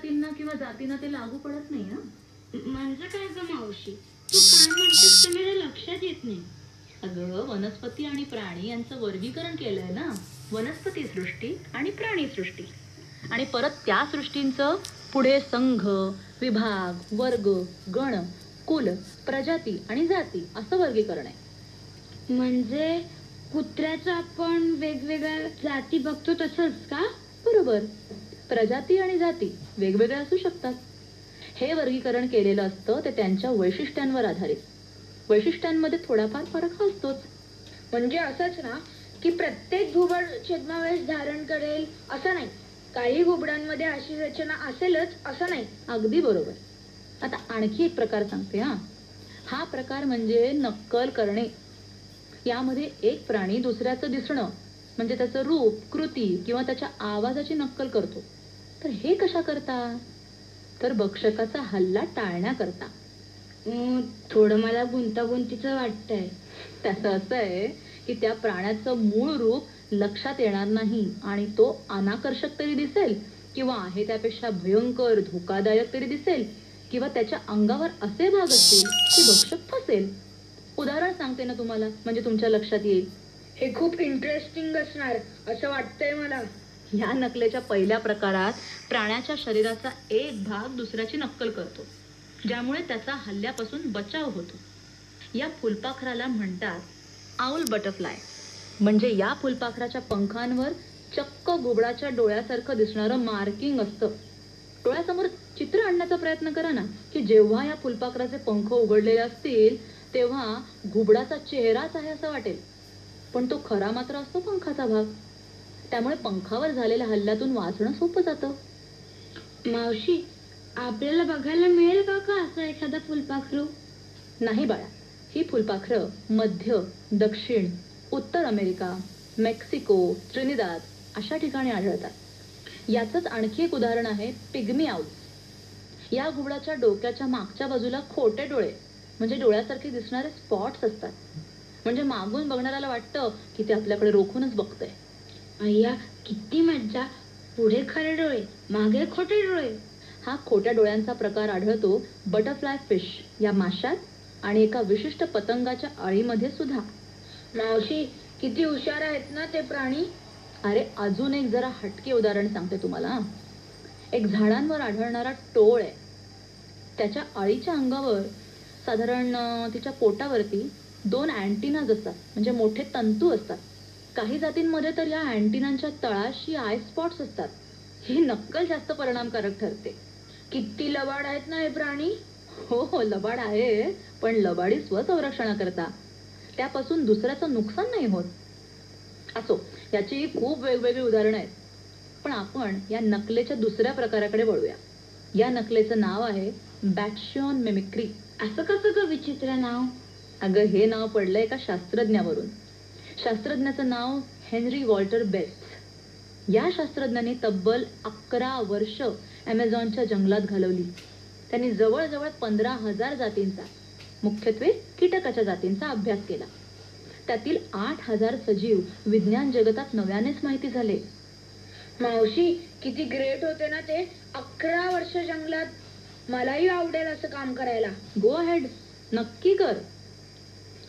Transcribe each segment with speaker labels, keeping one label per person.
Speaker 1: प्रजातींना किंवा जातींना ते लागू पडत नाही ना?
Speaker 2: म्हणजे काय ग मावशी? तू काय म्हणतेस ते माझ्या लक्षात येत नाही.
Speaker 1: अगं वनस्पती आणि प्राणी यांचं वर्गीकरण केलंय ना? वनस्पती सृष्टी आणि प्राणी सृष्टी. आणि परत त्या सृष्टींचं पुढे संघ विभाग वर्ग गण कुल प्रजाती आणि जाती असं वर्गीकरण आहे.
Speaker 2: म्हणजे कुत्र्याचं आपण वेगवेगळ्या जाती बघतो तसंच का?
Speaker 1: बरोबर. प्रजाती आणि जाती वेगवेगळ्या असू शकतात. हे वर्गीकरण केलेलं असतं ते त्यांच्या वैशिष्ट्यांवर आधारित. वैशिष्ट्यांमध्ये थोडाफार फरक असतोच.
Speaker 2: म्हणजे असंच ना की प्रत्येक घुबड छद्मावेश धारण करेल असं नाही. काही घुबडांमध्ये अशी रचना असेलच असं नाही.
Speaker 1: अगदी बरोबर. आता आणखी एक प्रकार सांगते हा. हा प्रकार म्हणजे नक्कल करणे. यामध्ये एक प्राणी दुसऱ्याचं दिसणं म्हणजे त्याचं रूप कृती किंवा त्याच्या आवाजाची नक्कल करतो. तर हे कशा करता? तर भक्षकाचा हल्ला टाळण्याकरता.
Speaker 2: थोडं मला गुंतागुंतीचं वाटतंय.
Speaker 1: त्याचं असं आहे की त्या प्राण्याचं मूळ रूप लक्षात येणार नाही आणि तो अनाकर्षक तरी दिसेल किंवा आहे त्यापेक्षा भयंकर धोकादायक तरी दिसेल किंवा त्याच्या अंगावर असे भाग असतील की भक्षक फसेल. उदाहरण सांगते ना तुम्हाला म्हणजे तुमच्या लक्षात येईल.
Speaker 2: हे खूप इंटरेस्टिंग असणार असं वाटतंय मला.
Speaker 1: ह्या नकलेच्या पहिल्या प्रकारात प्राण्याच्या शरीराचा एक भाग दुसऱ्याची नक्कल करतो ज्यामुळे त्याचा हल्ल्यापासून बचाव होतो. या फुलपाखराला म्हणतात आऊल बटरफ्लाय म्हणजे या फुलपाखराच्या पंखांवर चक्क घुबडाच्या डोळ्यासारखं दिसणारं मार्किंग असतं. डोळ्यासमोर चित्र आणण्याचा प्रयत्न करा ना की जेव्हा या फुलपाखराचे पंख उघडलेले असतील तेव्हा घुबडाचा चेहराच आहे असं वाटेल. पण तो खरा मात्र असतो पंखाचा भाग. त्यामुळे पंखावर झालेल्या हल्ल्यातून वाचणं सोपं जातं.
Speaker 2: मावशी आपल्याला बघायला मिळेल का का असं एखादा फुलपाखरू?
Speaker 1: नाही बाळा ही फुलपाखरं मध्य दक्षिण उत्तर अमेरिका मेक्सिको त्रिनिदाद अशा ठिकाणी आढळतात. याचंच आणखी एक उदाहरण आहे पिग्मी आउल्स या घुबडाच्या डोक्याच्या मागच्या बाजूला खोटे डोळे म्हणजे डोळ्यासारखे दिसणारे स्पॉट्स असतात. म्हणजे मागून बघणाऱ्याला वाटतं की ते आपल्याकडे रोखूनच बघतंय.
Speaker 2: अय्या किती मज्जा. पुढे खरे डोळे मागे खोटे डोळे.
Speaker 1: हा खोट्या डोळ्यांचा प्रकार आढळतो बटरफ्लाय फिश या माशात आणि एका विशिष्ट पतंगाच्या अळीमध्ये सुद्धा.
Speaker 2: मावशी किती हुशार आहेत ना ते प्राणी?
Speaker 1: अरे अजून एक जरा हटके उदाहरण सांगते तुम्हाला. एक झाडांवर आढळणारा टोळ आहे. त्याच्या अळीच्या अंगावर साधारण तिच्या पोटावरती दोन अँटिनाज असतात. म्हणजे मोठे तंतू असतात. काही जातींमध्ये तर या अँटिनांच्या तळाशी आय स्पॉट्स असतात. ही नक्कल जास्त परिणामकारक ठरते.
Speaker 2: किती लबाड आहेत ना हे प्राणी?
Speaker 1: हो हो लबाड आहे पण लबाडी स्वसंरक्षणाकरता. त्यापासून दुसऱ्याचं नुकसान नाही होत. असो याची खूप वेगवेगळी उदाहरणं आहेत. पण आपण या नकलेच्या दुसऱ्या प्रकाराकडे वळूया. या नकलेचं नाव आहे बॅटशॉन मेमिक्री
Speaker 2: असं कसं ग विचित्र नाव?
Speaker 1: अगं हे नाव पडलंय एका शास्त्रज्ञावरून. शास्त्रज्ञाचं नाव हेनरी वॉल्टर बेस्ट. या शास्त्रज्ञांनी तब्बल अकरा वर्ष ॲमेझॉनच्या जंगलात घालवली. त्यांनी जवळजवळ पंधरा हजार जातींचा मुख्यत्वे कीटकाच्या जातींचा अभ्यास केला. त्यातील आठ हजार सजीव विज्ञान जगतात नव्यानेच माहिती झाले.
Speaker 2: मावशी किती ग्रेट होते ना ते. अकरा वर्ष जंगलात मलाही आवडेल असं काम करायला.
Speaker 1: गो अहेड नक्की कर.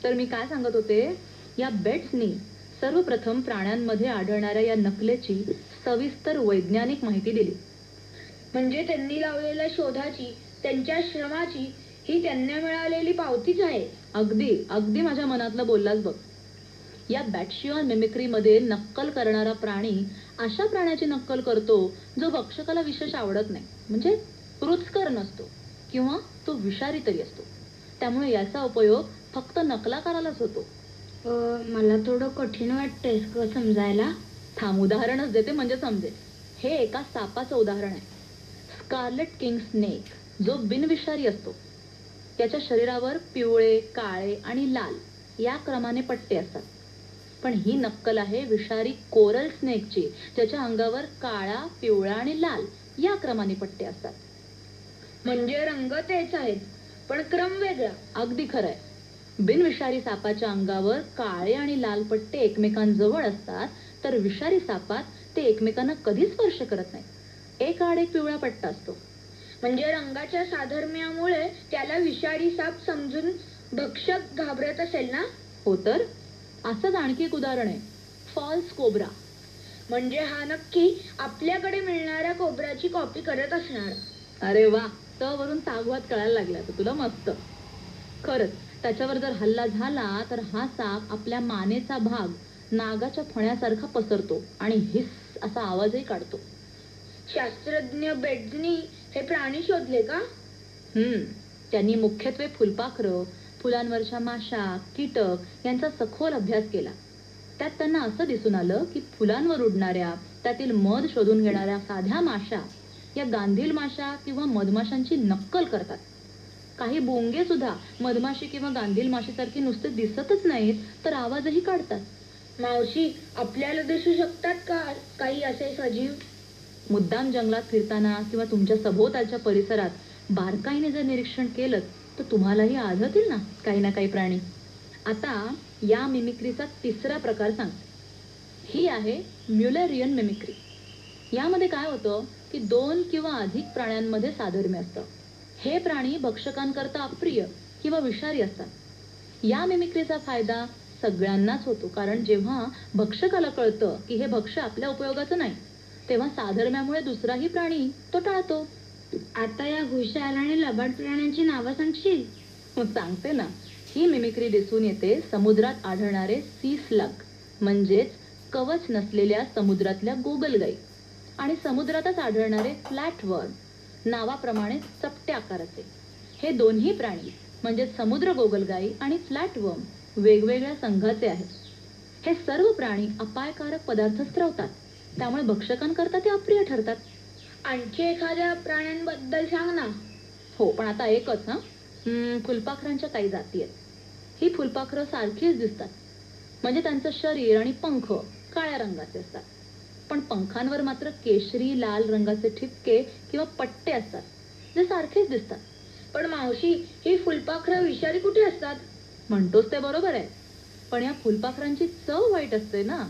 Speaker 1: तर मी काय सांगत होते? या बेट्सनी सर्वप्रथम प्राण्यांमध्ये आढळणाऱ्या या नकलेची सविस्तर वैज्ञानिक माहिती दिली.
Speaker 2: म्हणजे त्यांनी लावलेल्या शोधाची त्यांच्या श्रमाची ही त्यांना मिळालेली पावतीच आहे.
Speaker 1: अगदी अगदी माझ्या मनातलं बोललाच बघ. या बॅटशिऑन मिमिक्रीमध्ये नक्कल करणारा प्राणी अशा प्राण्याची नक्कल करतो जो भक्षकाला विशेष आवडत नाही. म्हणजे रुचकर नसतो किंवा तो विषारी तरी असतो. त्यामुळे याचा उपयोग फक्त नकलाकारालाच होतो.
Speaker 2: मला थोडं कठीण वाटतंय ग समजायला.
Speaker 1: थांब उदाहरणच देते म्हणजे समजेल हे एका सापाचं उदाहरण आहे. स्कारलेट किंग स्नेक जो बिनविषारी असतो. त्याच्या शरीरावर पिवळे काळे आणि लाल या क्रमाने पट्टे असतात. पण ही नक्कल आहे विषारी कोरल स्नेकची ज्याच्या अंगावर काळा पिवळा आणि लाल या क्रमाने पट्टे असतात.
Speaker 2: म्हणजे रंग तेच आहेत पण क्रम वेगळा.
Speaker 1: अगदी खरं आहे बिनविषारी सापाच्या अंगावर काळे आणि लाल पट्टे एकमेकांजवळ असतात तर विषारी सापात ते एकमेकांना कधीच स्पर्श करत नाही एक आड एक पिवळा पट्टा असतो.
Speaker 2: म्हणजे रंगाच्या साधर्म्यामुळे त्याला विषारी साप समजून भक्षक घाबरत असेल ना?
Speaker 1: हो तर? असंच आणखी एक उदाहरण आहे. False cobra.
Speaker 2: म्हणजे हा नक्की आपल्याकडे मिळणाऱ्या कोबराची कॉपी करत असणार.
Speaker 1: अरे वा! त वरून तागवात कळायला लागला. तर तुला मस्त. खरंच. त्याच्यावर जर हल्ला झाला तर हा साप आपल्या मानेचा भाग नागाच्या फण्यासारखा पसरतो आणि हिस असा आवाजही काढतो.
Speaker 2: शास्त्रज्ञ बेडनी हे प्राणी शोधले का?
Speaker 1: हम्म. त्यांनी मुख्यत्वे फुलपाखरं फुलांवरच्या माशा कीटक यांचा सखोल अभ्यास केला. त्यात त्यांना असं दिसून आलं की फुलांवर उडणाऱ्या त्यातील मध शोधून घेणाऱ्या साध्या माशा या गांधील माशा किंवा मधमाशांची नक्कल करतात. काही बोंगे सुद्धा मधमाशी किंवा गांधील माशीसारखी नुसते दिसतच नाहीत तर आवाजही काढतात.
Speaker 2: मावशी आपल्याला दिसू शकतात का काही असे सजीव?
Speaker 1: मुद्दाम जंगलात फिरताना किंवा तुमच्या सभोवतालच्या परिसरात बारकाईने जर निरीक्षण केलं तर तुम्हालाही आढळतील ना काही ना काही प्राणी. आता या मिमिक्रीचा तिसरा प्रकार सांगते ही आहे म्युलेरियन मिमिक्री यामध्ये काय होतं की दोन किंवा अधिक प्राण्यांमध्ये साधर्म्य असतं. हे प्राणी भक्षकांकरता अप्रिय किंवा विषारी असतात. या मिमिक्रीचा फायदा सगळ्यांनाच होतो कारण जेव्हा भक्षकाला कळतं की हे भक्ष्य आपल्या उपयोगाचं नाही तेव्हा साधर्म्यामुळे दुसराही प्राणी तो टाळतो.
Speaker 2: आता या हुशार आणि लबाड प्राण्यांची नावं सांगशील?
Speaker 1: सांगते ना. ही मिमिक्री दिसून येते समुद्रात आढळणारे सी स्लग म्हणजेच कवच नसलेल्या समुद्रातल्या गोगलगाई आणि समुद्रातच आढळणारे फ्लॅट वर्म. नावाप्रमाणे चपट्या आकाराचे हे दोन्ही प्राणी म्हणजे समुद्र गोगलगाई आणि फ्लॅट वर्म वेगवेगळ्या संघाचे आहेत. हे सर्व प्राणी अपायकारक पदार्थ स्त्रवतात त्यामुळे भक्षकांकरता ते अप्रिय ठरतात.
Speaker 2: आणखी एखाद्या प्राण्यांबद्दल सांग ना.
Speaker 1: हो पण आता एकच हम्म, फुलपाखरांच्या काही जाती आहेत. ही फुलपाखरं सारखीच दिसतात. म्हणजे त्यांचं शरीर आणि पंख काळ्या रंगाचे असतात. पण पंखांवर मात्र केशरी लाल रंगाचे ठिपके किंवा पट्टे असतात. जे सारखेच दिसतात.
Speaker 2: पण मावशी ही फुलपाखरं विषारी कुठे असतात?
Speaker 1: म्हणतोस ते बरोबर आहे. पण या फुलपाखरांची चव वाईट असते ना.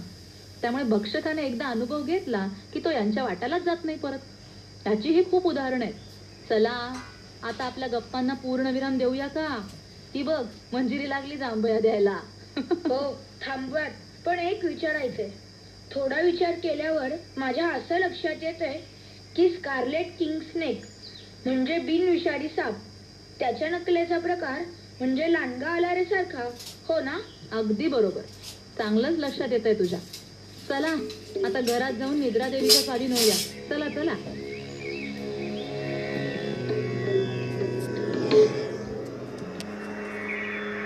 Speaker 1: त्यामुळे भक्षकाने एकदा अनुभव घेतला की तो यांच्या वाट्यालाच जात नाही परत. याचीही खूप उदाहरणं आहेत. चला आता आपल्या गप्पांना पूर्णविराम देऊया का? ती बघ मंजिरी लागली जांभया द्यायला.
Speaker 2: हो थांबवात पण एक विचारायचंय. थोडा विचार केल्यावर माझ्या असं लक्षात येत आहे की स्कारलेट किंग स्नेक म्हणजे बिनविषारी साप त्याच्या नकलेचा प्रकार म्हणजे लांडगा आलारे सारखा हो ना?
Speaker 1: अगदी बरोबर. चांगलंच लक्षात येत आहे तुझ्या. चला आता घरात जाऊन निद्रा देवीच्या स्वाधीन होऊया चला चला.